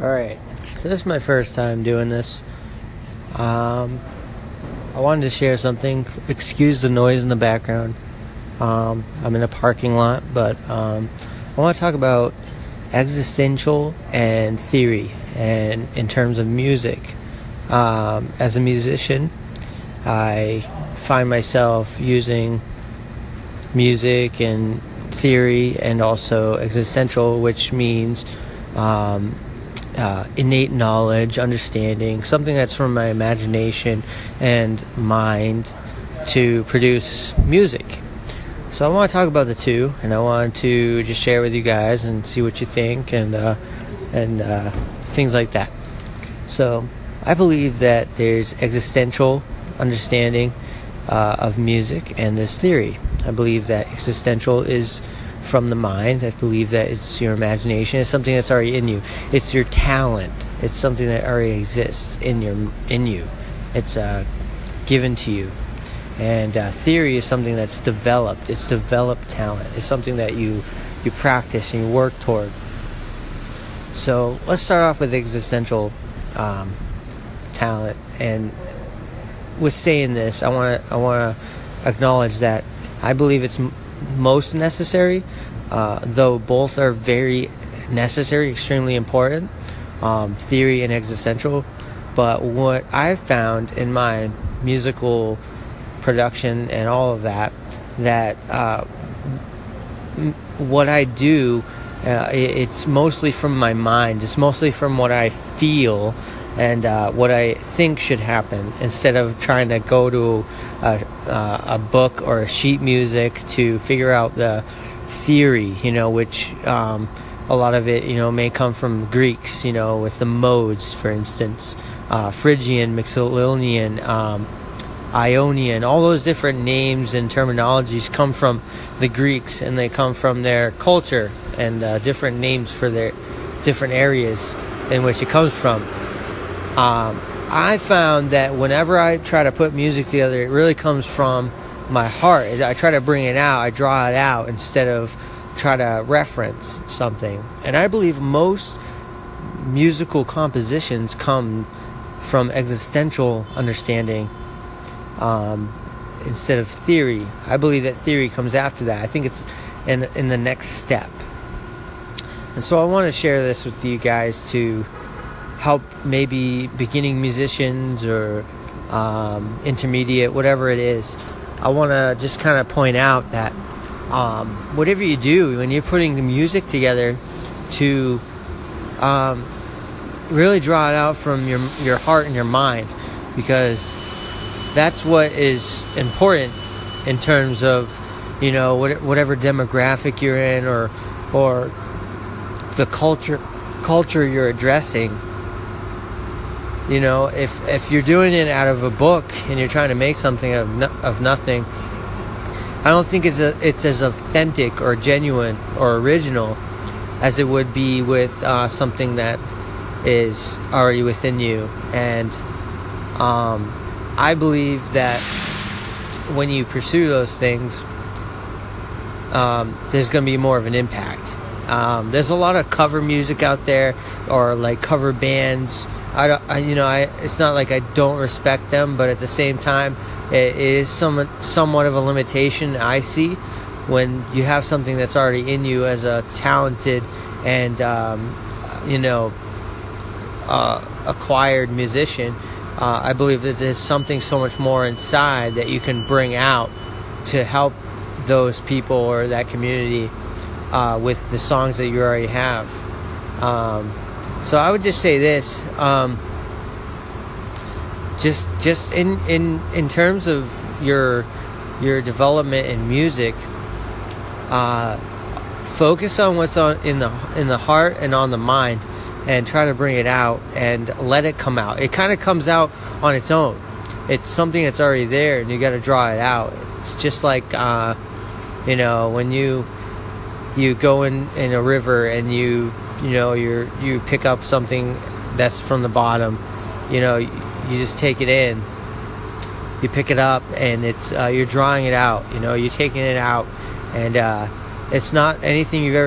Alright, so this is my first time doing this. Um, I wanted to share something. Excuse the noise in the background. Um, I'm in a parking lot, but um, I want to talk about existential and theory, and in terms of music. Um, as a musician, I find myself using music and theory and also existential, which means um, uh, innate knowledge, understanding, something that's from my imagination and mind to produce music. So I want to talk about the two, and I want to just share with you guys and see what you think and uh, and uh, things like that. So I believe that there's existential understanding uh, of music and this theory. I believe that existential is from the mind. I believe that it's your imagination. It's something that's already in you. It's your talent. It's something that already exists in your in you. It's uh, given to you. And uh, theory is something that's developed. It's developed talent. It's something that you you practice and you work toward. So let's start off with existential um, talent. And with saying this, I want to I want to acknowledge that I believe it's most necessary, uh, though both are very necessary, extremely important, um, theory and existential. But what I've found in my musical production and all of that, that uh, m- what I do, uh, it's mostly from my mind. It's mostly from what I feel and uh, what I think should happen instead of trying to go to a, uh, a, book or a sheet music to figure out the theory, you know, which um, a lot of it, you know, may come from Greeks, you know, with the modes, for instance, uh, Phrygian, Mixolydian, um, Ionian, all those different names and terminologies come from the Greeks and they come from their culture and uh, different names for their different areas in which it comes from. Um, I found that whenever I try to put music together, it really comes from my heart. I try to bring it out, I draw it out instead of try to reference something. And I believe most musical compositions come from existential understanding um, instead of theory. I believe that theory comes after that. I think it's in in the next step. And so I want to share this with you guys to help maybe beginning musicians or um, intermediate, whatever it is. I want to just kind of point out that um, whatever you do when you're putting the music together, to um, really draw it out from your your heart and your mind, because that's what is important in terms of you know whatever demographic you're in or or the culture culture you're addressing you know, if if you're doing it out of a book and you're trying to make something of no, of nothing, I don't think it's a, it's as authentic or genuine or original as it would be with uh, something that is already within you. And um, I believe that when you pursue those things, um, there's going to be more of an impact. Um, there's a lot of cover music out there, or like cover bands I, I, you know, I, it's not like I don't respect them, but at the same time, it is some, somewhat of a limitation I see when you have something that's already in you as a talented and, um, you know, uh, acquired musician. Uh, I believe that there's something so much more inside that you can bring out to help those people or that community uh, with the songs that you already have. Um, so I would just say this: um, just just in in in terms of your your development in music, uh, focus on what's on in the in the heart and on the mind, and try to bring it out and let it come out. It kind of comes out on its own. It's something that's already there, and you got to draw it out. It's just like uh, you know when you you go in in a river and you you know you you pick up something that's from the bottom you know you, just take it in. You pick it up and it's uh, you're drawing it out you know you're taking it out and uh, it's not anything you've ever